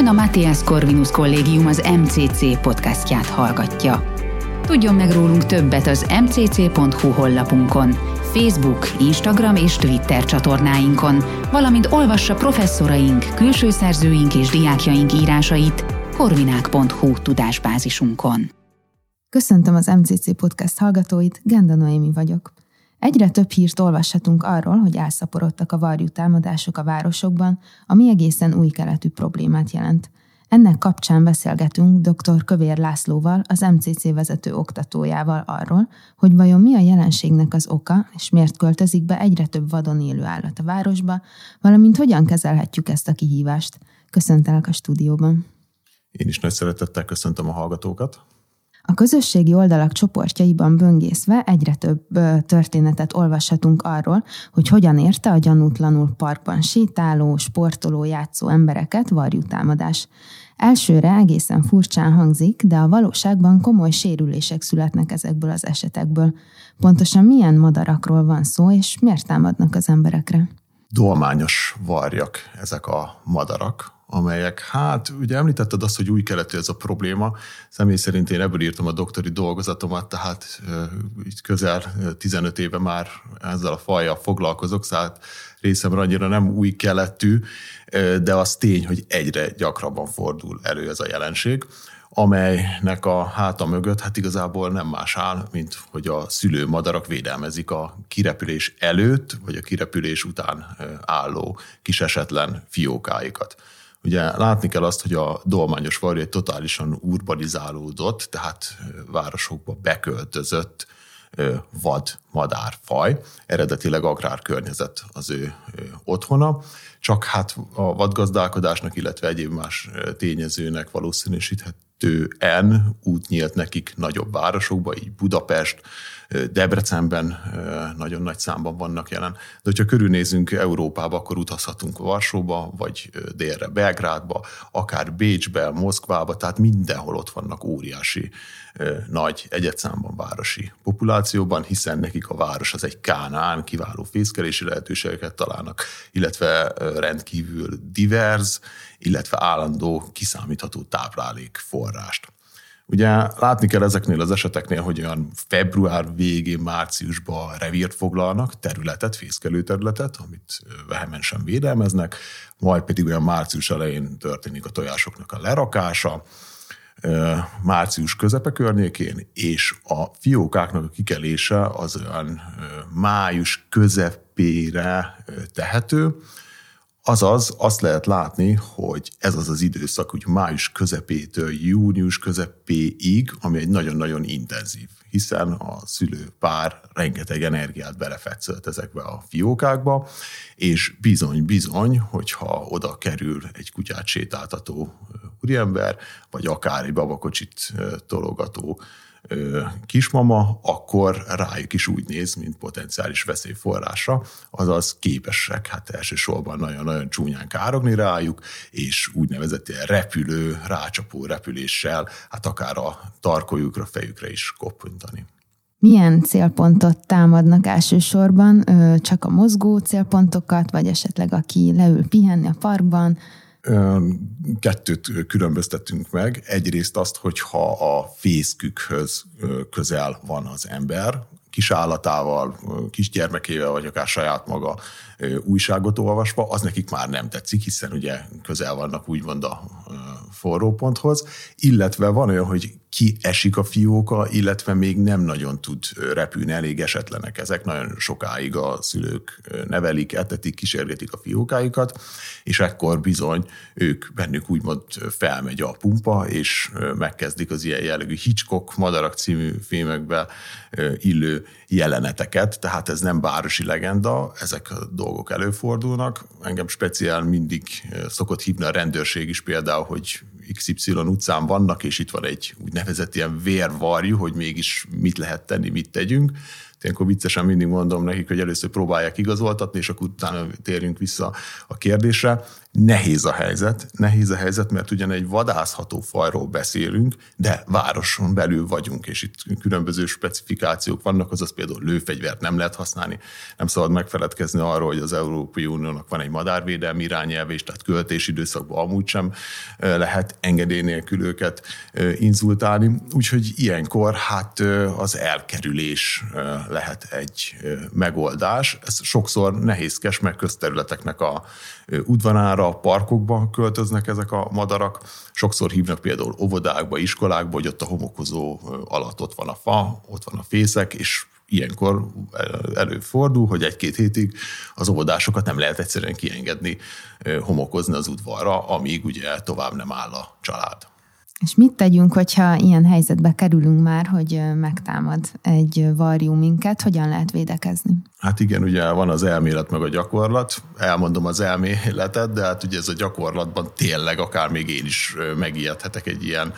Ön a Matthias Corvinus Kollégium az MCC podcastját hallgatja. Tudjon meg rólunk többet az mcc.hu honlapunkon, Facebook, Instagram és Twitter csatornáinkon, valamint olvassa professzoraink, külső szerzőink és diákjaink írásait korvinák.hu tudásbázisunkon. Köszöntöm az MCC podcast hallgatóit, Genda Noémi vagyok. Egyre több hírt olvashatunk arról, hogy elszaporodtak a varjú támadások a városokban, ami egészen új keletű problémát jelent. Ennek kapcsán beszélgetünk dr. Kövér Lászlóval, az MCC vezető oktatójával arról, hogy vajon mi a jelenségnek az oka, és miért költözik be egyre több vadon élő állat a városba, valamint hogyan kezelhetjük ezt a kihívást. Köszöntelek a stúdióban. Én is nagy szeretettel köszöntöm a hallgatókat. A közösségi oldalak csoportjaiban böngészve egyre több történetet olvashatunk arról, hogy hogyan érte a gyanútlanul parkban sétáló, sportoló, játszó embereket varjutámadás. Elsőre egészen furcsán hangzik, de a valóságban komoly sérülések születnek ezekből az esetekből. Pontosan milyen madarakról van szó, és miért támadnak az emberekre? Dolmányos varjak ezek a madarak, amelyek, hát ugye említetted azt, hogy új keletű ez a probléma. Személy szerint én ebből írtam a doktori dolgozatomat, tehát így közel 15 éve már ezzel a fajjal foglalkozok, szóval részemre annyira nem új keletű, de az tény, hogy egyre gyakrabban fordul elő ez a jelenség amelynek a háta mögött hát igazából nem más áll, mint hogy a szülő madarak védelmezik a kirepülés előtt, vagy a kirepülés után álló kisesetlen fiókáikat. Ugye látni kell azt, hogy a dolmányos varjú egy totálisan urbanizálódott, tehát városokba beköltözött vad madárfaj, eredetileg agrárkörnyezet az ő otthona, csak hát a vadgazdálkodásnak, illetve egyéb más tényezőnek valószínűsíthetően út nyílt nekik nagyobb városokba, így Budapest, Debrecenben nagyon nagy számban vannak jelen. De hogyha körülnézünk Európába, akkor utazhatunk Varsóba, vagy délre Belgrádba, akár Bécsbe, Moszkvába, tehát mindenhol ott vannak óriási nagy egyetszámban városi populációban, hiszen nekik a város az egy kánán, kiváló fészkelési lehetőségeket találnak, illetve rendkívül divers, illetve állandó, kiszámítható táplálék forrást. Ugye látni kell ezeknél az eseteknél, hogy olyan február végén, márciusban revírt foglalnak, területet, fészkelő területet, amit vehemensen védelmeznek, majd pedig olyan március elején történik a tojásoknak a lerakása, március közepe környékén, és a fiókáknak a kikelése az olyan május közepére tehető, Azaz azt lehet látni, hogy ez az az időszak, hogy május közepétől június közepéig, ami egy nagyon-nagyon intenzív, hiszen a szülő pár rengeteg energiát belefetszölt ezekbe a fiókákba, és bizony-bizony, hogyha oda kerül egy kutyát sétáltató úriember, vagy akár egy babakocsit tologató kismama, akkor rájuk is úgy néz, mint potenciális veszélyforrásra, azaz képesek hát elsősorban nagyon-nagyon csúnyán károgni rájuk, és úgynevezett repülő, rácsapó repüléssel, hát akár a tarkójukra, fejükre is koppintani. Milyen célpontot támadnak elsősorban? Csak a mozgó célpontokat, vagy esetleg aki leül pihenni a parkban, kettőt különböztetünk meg. Egyrészt azt, hogyha a fészkükhöz közel van az ember, kis állatával, kisgyermekével, vagy akár saját maga újságot olvasva, az nekik már nem tetszik, hiszen ugye közel vannak úgymond a forróponthoz, illetve van olyan, hogy ki esik a fióka, illetve még nem nagyon tud repülni, elég esetlenek ezek. Nagyon sokáig a szülők nevelik, etetik, kísérgetik a fiókáikat, és ekkor bizony ők bennük úgymond felmegy a pumpa, és megkezdik az ilyen jellegű Hitchcock Madarak című filmekbe illő jeleneteket, tehát ez nem városi legenda, ezek a dolgok előfordulnak. Engem speciál mindig szokott hívni a rendőrség is például, hogy XY utcán vannak, és itt van egy úgynevezett ilyen vérvarjú, hogy mégis mit lehet tenni, mit tegyünk. Ilyenkor viccesen mindig mondom nekik, hogy először próbálják igazoltatni, és akkor utána térjünk vissza a kérdésre. Nehéz a helyzet, nehéz a helyzet, mert ugyan egy vadászható fajról beszélünk, de városon belül vagyunk, és itt különböző specifikációk vannak, azaz például lőfegyvert nem lehet használni. Nem szabad megfeledkezni arról, hogy az Európai Uniónak van egy madárvédelmi irányelve, és tehát költési időszakban amúgy sem lehet engedély nélkül őket inzultálni. Úgyhogy ilyenkor hát az elkerülés lehet egy megoldás. Ez sokszor nehézkes, meg közterületeknek a udvarára, parkokba költöznek ezek a madarak. Sokszor hívnak például óvodákba, iskolákba, hogy ott a homokozó alatt ott van a fa, ott van a fészek, és ilyenkor előfordul, hogy egy-két hétig az óvodásokat nem lehet egyszerűen kiengedni, homokozni az udvarra, amíg ugye tovább nem áll a család. És mit tegyünk, hogyha ilyen helyzetbe kerülünk már, hogy megtámad egy varjú minket, hogyan lehet védekezni? Hát igen, ugye van az elmélet meg a gyakorlat. Elmondom az elméletet, de hát ugye ez a gyakorlatban tényleg akár még én is megijedhetek egy ilyen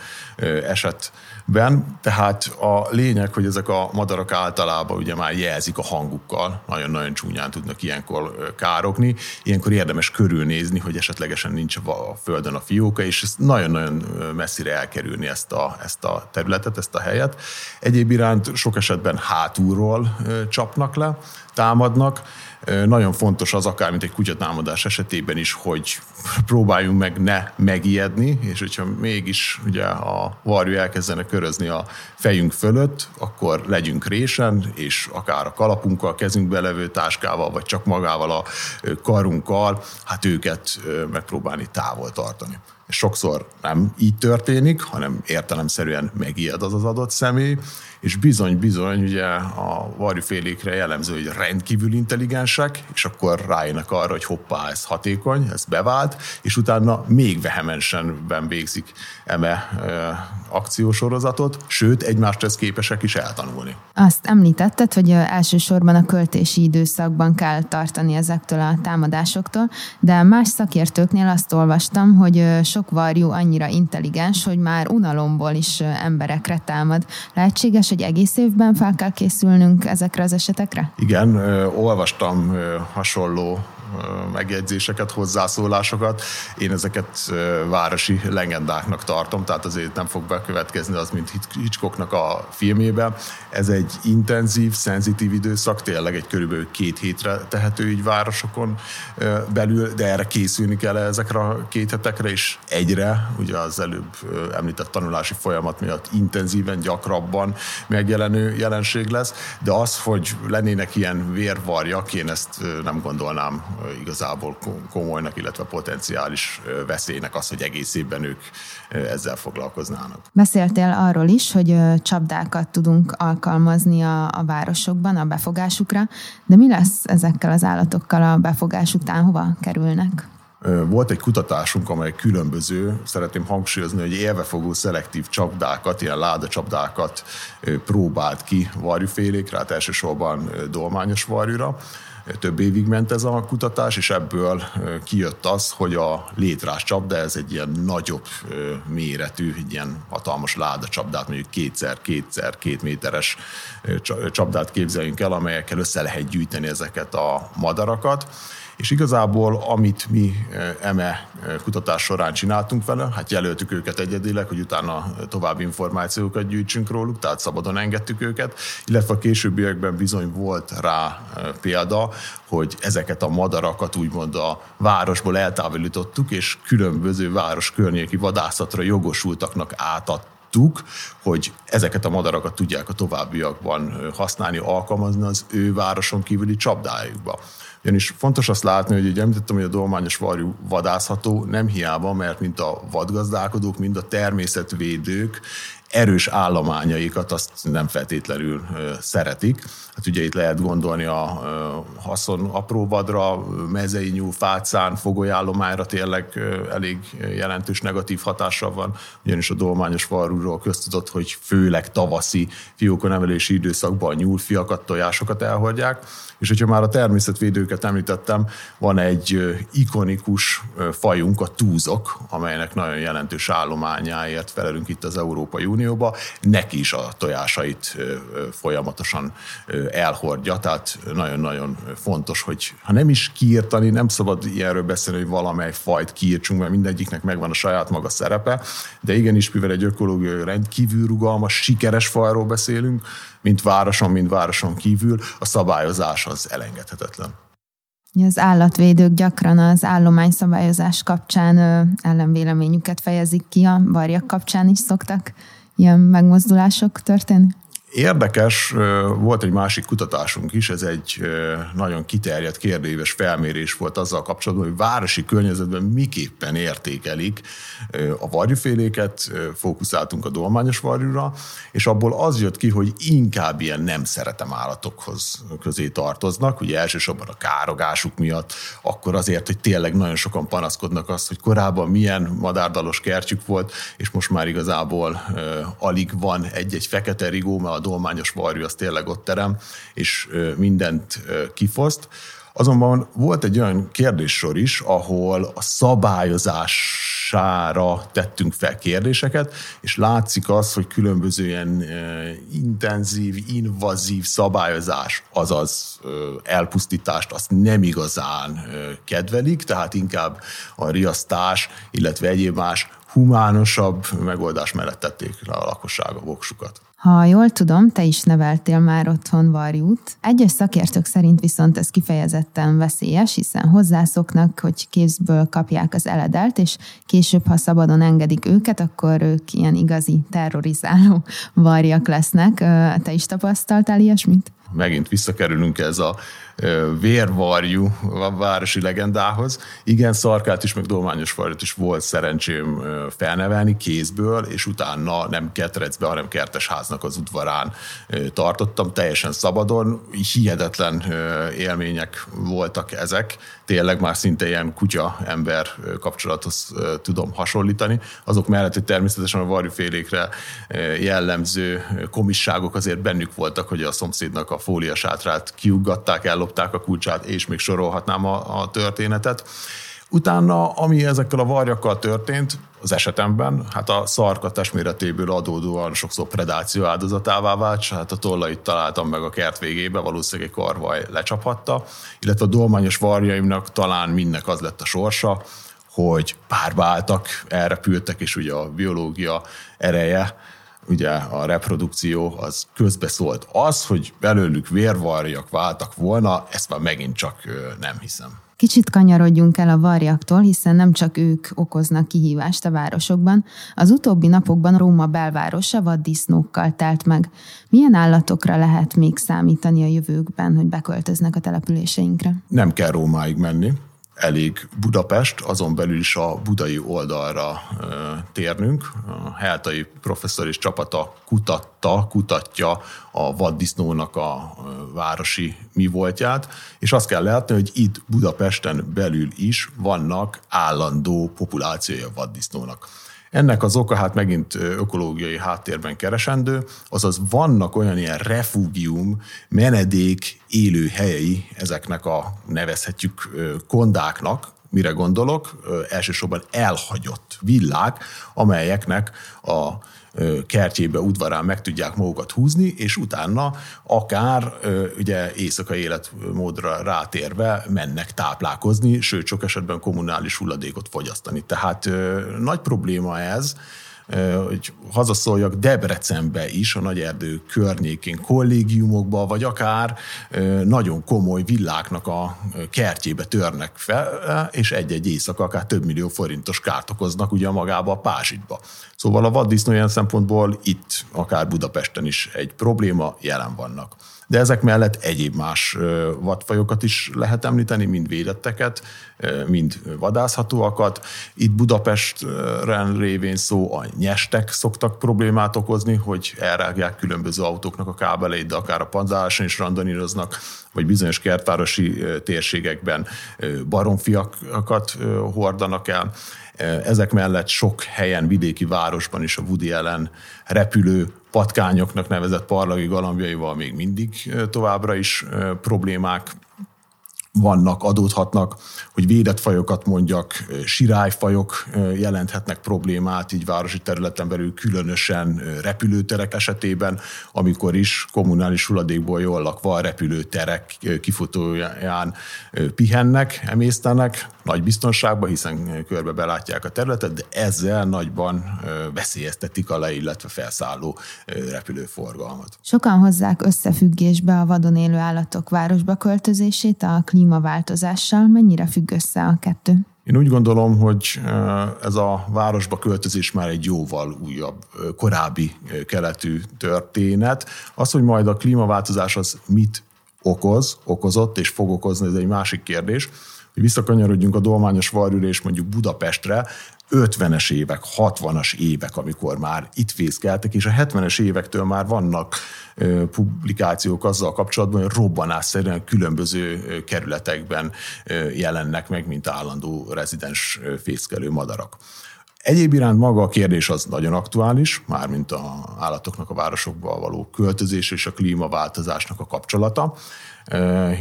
esetben. Tehát a lényeg, hogy ezek a madarak általában ugye már jelzik a hangukkal, nagyon-nagyon csúnyán tudnak ilyenkor károkni. Ilyenkor érdemes körülnézni, hogy esetlegesen nincs a földön a fióka, és ezt nagyon-nagyon messzire elkerülni ezt a, ezt a területet, ezt a helyet. Egyéb iránt sok esetben hátulról csapnak le, támadnak. Nagyon fontos az akár, mint egy kutyatámadás esetében is, hogy próbáljunk meg ne megijedni, és hogyha mégis ugye a varjú elkezdene körözni a fejünk fölött, akkor legyünk résen, és akár a kalapunkkal, kezünkbe levő táskával, vagy csak magával a karunkkal, hát őket megpróbálni távol tartani. Sokszor nem így történik, hanem értelemszerűen megijed az az adott személy, és bizony-bizony ugye a varjúfélékre jellemző, hogy rendkívül intelligensek, és akkor rájönnek arra, hogy hoppá, ez hatékony, ez bevált, és utána még vehemensenben végzik eme akciósorozatot, sőt, egymást ezt képesek is eltanulni. Azt említetted, hogy elsősorban a költési időszakban kell tartani ezektől a támadásoktól, de más szakértőknél azt olvastam, hogy sok varjú annyira intelligens, hogy már unalomból is emberekre támad. Lehetséges, hogy egész évben fel kell készülnünk ezekre az esetekre? Igen, olvastam hasonló megjegyzéseket, hozzászólásokat. Én ezeket városi legendáknak tartom, tehát azért nem fog bekövetkezni az, mint Hitchcocknak a filmjében. Ez egy intenzív, szenzitív időszak, tényleg egy körülbelül két hétre tehető így városokon belül, de erre készülni kell ezekre a két hetekre, és egyre, ugye az előbb említett tanulási folyamat miatt intenzíven, gyakrabban megjelenő jelenség lesz, de az, hogy lennének ilyen vérvarjak, én ezt nem gondolnám igazából komolynak, illetve potenciális veszélynek az, hogy egész évben ők ezzel foglalkoznának. Beszéltél arról is, hogy csapdákat tudunk alkalmazni a, a városokban a befogásukra, de mi lesz ezekkel az állatokkal a befogás után, hova kerülnek? Volt egy kutatásunk, amely különböző, szeretném hangsúlyozni, hogy élvefogó szelektív csapdákat, ilyen láda csapdákat próbált ki varjúfélékre, hát elsősorban dolmányos varjúra több évig ment ez a kutatás, és ebből kijött az, hogy a létrás csapda, ez egy ilyen nagyobb méretű, egy ilyen hatalmas láda csapdát, mondjuk kétszer, kétszer, két méteres csapdát képzeljünk el, amelyekkel össze lehet gyűjteni ezeket a madarakat és igazából, amit mi eh, eme eh, kutatás során csináltunk vele, hát jelöltük őket egyedileg, hogy utána további információkat gyűjtsünk róluk, tehát szabadon engedtük őket, illetve a későbbiekben bizony volt rá eh, példa, hogy ezeket a madarakat úgymond a városból eltávolítottuk, és különböző város környéki vadászatra jogosultaknak átadtuk, hogy ezeket a madarakat tudják a továbbiakban használni, alkalmazni az ő városon kívüli csapdájukba. Ugyanis fontos azt látni, hogy ugye említettem, hogy a dolmányos varjú vadászható, nem hiába, mert mint a vadgazdálkodók, mind a természetvédők erős állományaikat azt nem feltétlenül szeretik. Hát ugye itt lehet gondolni a haszon apró vadra, mezei nyúl, fácán, fogolyállományra tényleg elég jelentős negatív hatása van, ugyanis a dolmányos varrúról köztudott, hogy főleg tavaszi fiókonevelési időszakban a nyúlfiakat, tojásokat elhordják, és hogyha már a természetvédők őket említettem, van egy ikonikus fajunk, a túzok, amelynek nagyon jelentős állományáért felelünk itt az Európai Unióba. Neki is a tojásait folyamatosan elhordja, tehát nagyon-nagyon fontos, hogy ha nem is kiirtani, nem szabad ilyenről beszélni, hogy valamely fajt kiírtsunk, mert mindegyiknek megvan a saját maga szerepe, de igenis, mivel egy ökológiai rendkívül rugalmas, sikeres fajról beszélünk, mint városon, mint városon kívül, a szabályozás az elengedhetetlen. Az állatvédők gyakran az állományszabályozás kapcsán ellenvéleményüket fejezik ki, a varjak kapcsán is szoktak ilyen megmozdulások történni? Érdekes, volt egy másik kutatásunk is, ez egy nagyon kiterjedt kérdéves felmérés volt azzal kapcsolatban, hogy városi környezetben miképpen értékelik a varjúféléket, fókuszáltunk a dolmányos varjúra, és abból az jött ki, hogy inkább ilyen nem szeretem állatokhoz közé tartoznak, ugye elsősorban a károgásuk miatt, akkor azért, hogy tényleg nagyon sokan panaszkodnak azt, hogy korábban milyen madárdalos kertjük volt, és most már igazából alig van egy-egy fekete rigó, mert dolmányos varjú az tényleg ott terem, és mindent kifoszt. Azonban volt egy olyan kérdéssor is, ahol a szabályozására tettünk fel kérdéseket, és látszik az, hogy különböző ilyen intenzív, invazív szabályozás, azaz elpusztítást, azt nem igazán kedvelik, tehát inkább a riasztás, illetve egyéb más humánosabb megoldás mellett tették le a lakosság a voksukat. Ha jól tudom, te is neveltél már otthon varjút. Egyes szakértők szerint viszont ez kifejezetten veszélyes, hiszen hozzászoknak, hogy kézből kapják az eledelt, és később, ha szabadon engedik őket, akkor ők ilyen igazi terrorizáló varjak lesznek. Te is tapasztaltál ilyesmit? Megint visszakerülünk ez a vérvarjú városi legendához. Igen, szarkát is, meg dolmányos varjút is volt szerencsém felnevelni kézből, és utána nem ketrecbe, hanem kertesháznak az udvarán tartottam, teljesen szabadon. Hihetetlen élmények voltak ezek. Tényleg már szinte ilyen kutya-ember kapcsolathoz tudom hasonlítani. Azok mellett, hogy természetesen a varjúfélékre jellemző komisságok azért bennük voltak, hogy a szomszédnak a fóliasátrát kiuggatták el, ellopták a kulcsát, és még sorolhatnám a, a történetet. Utána, ami ezekkel a varjakkal történt, az esetemben, hát a szarka testméretéből adódóan sokszor predáció áldozatává vált, hát a tollait találtam meg a kert végébe, valószínűleg egy karvaj lecsaphatta, illetve a dolmányos varjaimnak talán mindnek az lett a sorsa, hogy párba álltak, elrepültek, és ugye a biológia ereje ugye a reprodukció az közbeszólt. Az, hogy belőlük vérvarjak váltak volna, ezt már megint csak nem hiszem. Kicsit kanyarodjunk el a varjaktól, hiszen nem csak ők okoznak kihívást a városokban. Az utóbbi napokban Róma belvárosa vaddisznókkal telt meg. Milyen állatokra lehet még számítani a jövőkben, hogy beköltöznek a településeinkre? Nem kell Rómáig menni elég Budapest, azon belül is a budai oldalra térnünk. A Heltai professzor és csapata kutatta, kutatja a vaddisznónak a városi mi voltját, és azt kell látni, hogy itt Budapesten belül is vannak állandó populációja vaddisznónak. Ennek az oka hát megint ökológiai háttérben keresendő, azaz vannak olyan ilyen refugium, menedék élő helyei ezeknek a nevezhetjük kondáknak, mire gondolok, elsősorban elhagyott villák, amelyeknek a kertjébe, udvarán meg tudják magukat húzni, és utána akár ugye éjszakai életmódra rátérve mennek táplálkozni, sőt, sok esetben kommunális hulladékot fogyasztani. Tehát nagy probléma ez, hogy hazaszóljak Debrecenbe is, a nagy erdő környékén, kollégiumokba, vagy akár nagyon komoly villáknak a kertjébe törnek fel, és egy-egy éjszaka akár több millió forintos kárt okoznak ugye magába a pázsitba. Szóval a vaddisznó ilyen szempontból itt, akár Budapesten is egy probléma, jelen vannak de ezek mellett egyéb más vadfajokat is lehet említeni, mind védetteket, mind vadászhatóakat. Itt Budapestren révén szó a nyestek szoktak problémát okozni, hogy elrágják különböző autóknak a kábeleit, de akár a panzáson is randoníroznak, vagy bizonyos kertvárosi térségekben baromfiakat hordanak el. Ezek mellett sok helyen, vidéki városban is a Woody ellen repülő patkányoknak nevezett parlagi galambjaival még mindig továbbra is problémák vannak, adódhatnak, hogy védett fajokat mondjak, sirályfajok jelenthetnek problémát, így városi területen belül különösen repülőterek esetében, amikor is kommunális hulladékból jól lakva a repülőterek kifutóján pihennek, emésztenek, nagy biztonságban, hiszen körbe belátják a területet, de ezzel nagyban veszélyeztetik a le, illetve felszálló repülőforgalmat. Sokan hozzák összefüggésbe a vadon élő állatok városba költözését a klímaváltozással. Mennyire függ össze a kettő? Én úgy gondolom, hogy ez a városba költözés már egy jóval újabb, korábbi keletű történet. Az, hogy majd a klímaváltozás az mit okoz, okozott és fog okozni, ez egy másik kérdés hogy visszakanyarodjunk a dolmányos varjúra mondjuk Budapestre, 50-es évek, 60-as évek, amikor már itt fészkeltek, és a 70-es évektől már vannak publikációk azzal kapcsolatban, hogy robbanásszerűen különböző kerületekben jelennek meg, mint állandó rezidens fészkelő madarak. Egyéb iránt maga a kérdés az nagyon aktuális, mármint a állatoknak a városokba való költözés és a klímaváltozásnak a kapcsolata.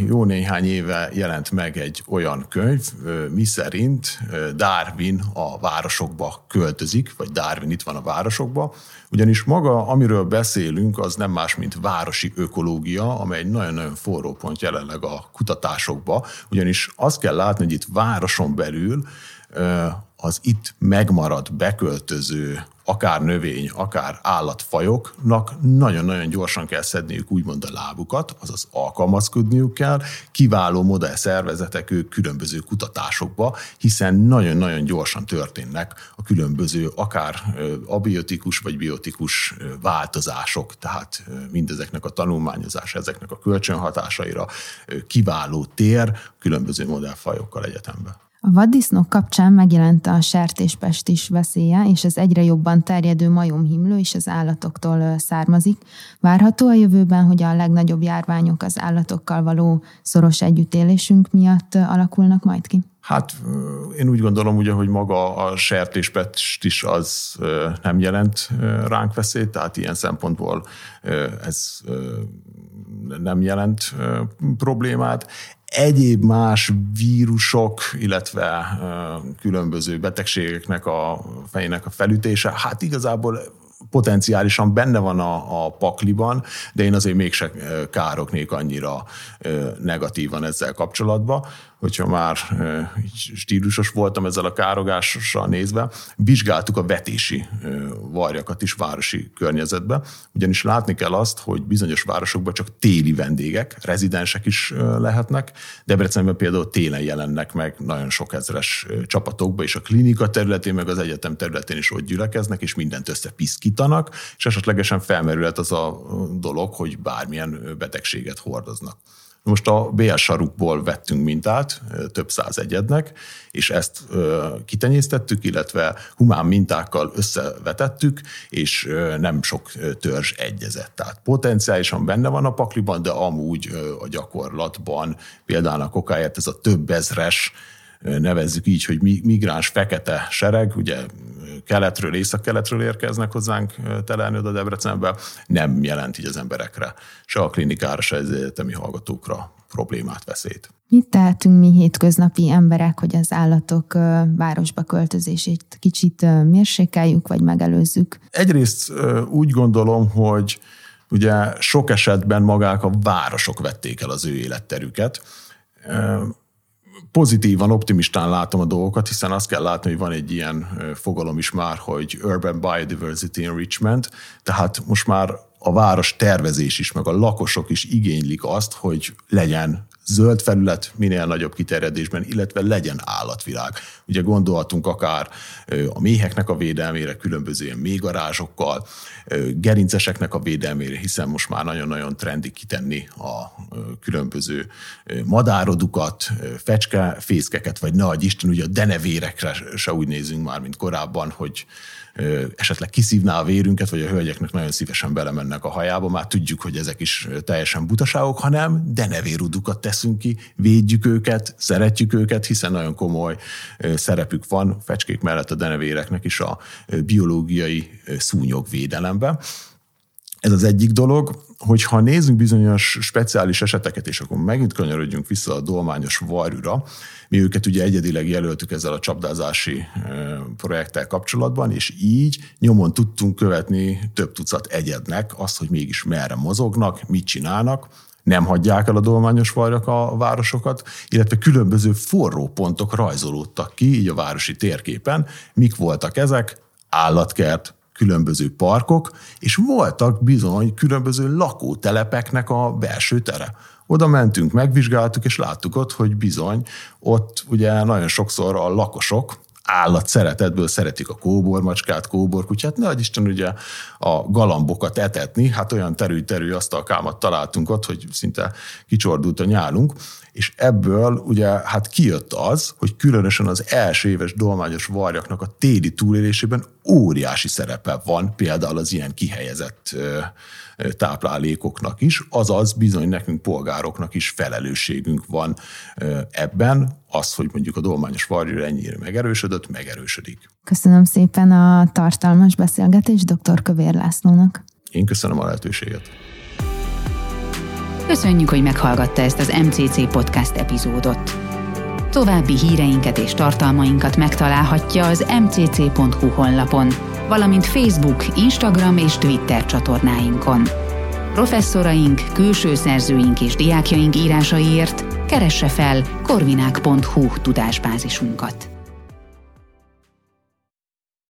Jó néhány éve jelent meg egy olyan könyv, mi szerint Darwin a városokba költözik, vagy Darwin itt van a városokba, ugyanis maga, amiről beszélünk, az nem más, mint városi ökológia, amely egy nagyon-nagyon forró pont jelenleg a kutatásokba, ugyanis azt kell látni, hogy itt városon belül az itt megmaradt, beköltöző, akár növény, akár állatfajoknak nagyon-nagyon gyorsan kell szedniük úgymond a lábukat, azaz alkalmazkodniuk kell, kiváló modell szervezetek ők különböző kutatásokba, hiszen nagyon-nagyon gyorsan történnek a különböző akár abiotikus vagy biotikus változások, tehát mindezeknek a tanulmányozása, ezeknek a kölcsönhatásaira kiváló tér különböző modellfajokkal egyetemben. A vaddisznók kapcsán megjelent a sertéspest is veszélye, és ez egyre jobban terjedő majomhimlő is az állatoktól származik. Várható a jövőben, hogy a legnagyobb járványok az állatokkal való szoros együttélésünk miatt alakulnak majd ki? Hát én úgy gondolom, ugye, hogy maga a sertéspest is az nem jelent ránk veszélyt, tehát ilyen szempontból ez nem jelent problémát egyéb más vírusok, illetve különböző betegségeknek a fejének a felütése, hát igazából potenciálisan benne van a, a pakliban, de én azért mégse károknék annyira negatívan ezzel kapcsolatban hogyha már stílusos voltam ezzel a károgással nézve, vizsgáltuk a vetési varjakat is városi környezetbe, ugyanis látni kell azt, hogy bizonyos városokban csak téli vendégek, rezidensek is lehetnek, Debrecenben például télen jelennek meg nagyon sok ezeres csapatokba, és a klinika területén, meg az egyetem területén is ott gyülekeznek, és mindent összepiszkítanak, és esetlegesen felmerülhet az a dolog, hogy bármilyen betegséget hordoznak. Most a BL sarukból vettünk mintát, több száz egyednek, és ezt kitenyésztettük, illetve humán mintákkal összevetettük, és nem sok törzs egyezett. Tehát potenciálisan benne van a pakliban, de amúgy a gyakorlatban például a kokáért ez a több ezres nevezzük így, hogy migráns fekete sereg, ugye keletről, észak-keletről érkeznek hozzánk telelni oda Debrecenbe, nem jelent így az emberekre, se a klinikára, se az egyetemi hallgatókra problémát, veszélyt. Mit tehetünk mi hétköznapi emberek, hogy az állatok városba költözését kicsit mérsékeljük, vagy megelőzzük? Egyrészt úgy gondolom, hogy ugye sok esetben magák a városok vették el az ő életterüket pozitívan, optimistán látom a dolgokat, hiszen azt kell látni, hogy van egy ilyen fogalom is már, hogy Urban Biodiversity Enrichment, tehát most már a város tervezés is, meg a lakosok is igénylik azt, hogy legyen zöld felület minél nagyobb kiterjedésben, illetve legyen állatvilág. Ugye gondolhatunk akár a méheknek a védelmére, különböző ilyen mégarázsokkal, gerinceseknek a védelmére, hiszen most már nagyon-nagyon trendi kitenni a különböző madárodukat, fecske, fészkeket, vagy nagy Isten, ugye a denevérekre se úgy nézünk már, mint korábban, hogy esetleg kiszívná a vérünket, vagy a hölgyeknek nagyon szívesen belemennek a hajába, már tudjuk, hogy ezek is teljesen butaságok, hanem denevérudukat teszünk ki, védjük őket, szeretjük őket, hiszen nagyon komoly szerepük van fecskék mellett a denevéreknek is a biológiai szúnyogvédelemben. Ez az egyik dolog, hogyha nézzünk bizonyos speciális eseteket, és akkor megint kanyarodjunk vissza a dolmányos varjúra, mi őket ugye egyedileg jelöltük ezzel a csapdázási projekttel kapcsolatban, és így nyomon tudtunk követni több tucat egyednek azt, hogy mégis merre mozognak, mit csinálnak, nem hagyják el a dolmányos varjak a városokat, illetve különböző forró pontok rajzolódtak ki így a városi térképen. Mik voltak ezek? Állatkert, különböző parkok, és voltak bizony különböző lakótelepeknek a belső tere. Oda mentünk, megvizsgáltuk, és láttuk ott, hogy bizony, ott ugye nagyon sokszor a lakosok, állat szeretetből szeretik a kóbormacskát, kóborkutyát, ne Isten ugye a galambokat etetni, hát olyan terű-terű asztalkámat találtunk ott, hogy szinte kicsordult a nyálunk, és ebből ugye hát kijött az, hogy különösen az első éves dolmányos varjaknak a téli túlélésében óriási szerepe van például az ilyen kihelyezett táplálékoknak is, azaz bizony nekünk polgároknak is felelősségünk van ebben, az, hogy mondjuk a dolmányos varjú ennyire megerősödött, megerősödik. Köszönöm szépen a tartalmas beszélgetést dr. Kövér Lászlónak. Én köszönöm a lehetőséget. Köszönjük, hogy meghallgatta ezt az MCC podcast epizódot. További híreinket és tartalmainkat megtalálhatja az mcc.hu honlapon, valamint Facebook, Instagram és Twitter csatornáinkon. Professzoraink, külső szerzőink és diákjaink írásaiért keresse fel korvinák.hu tudásbázisunkat.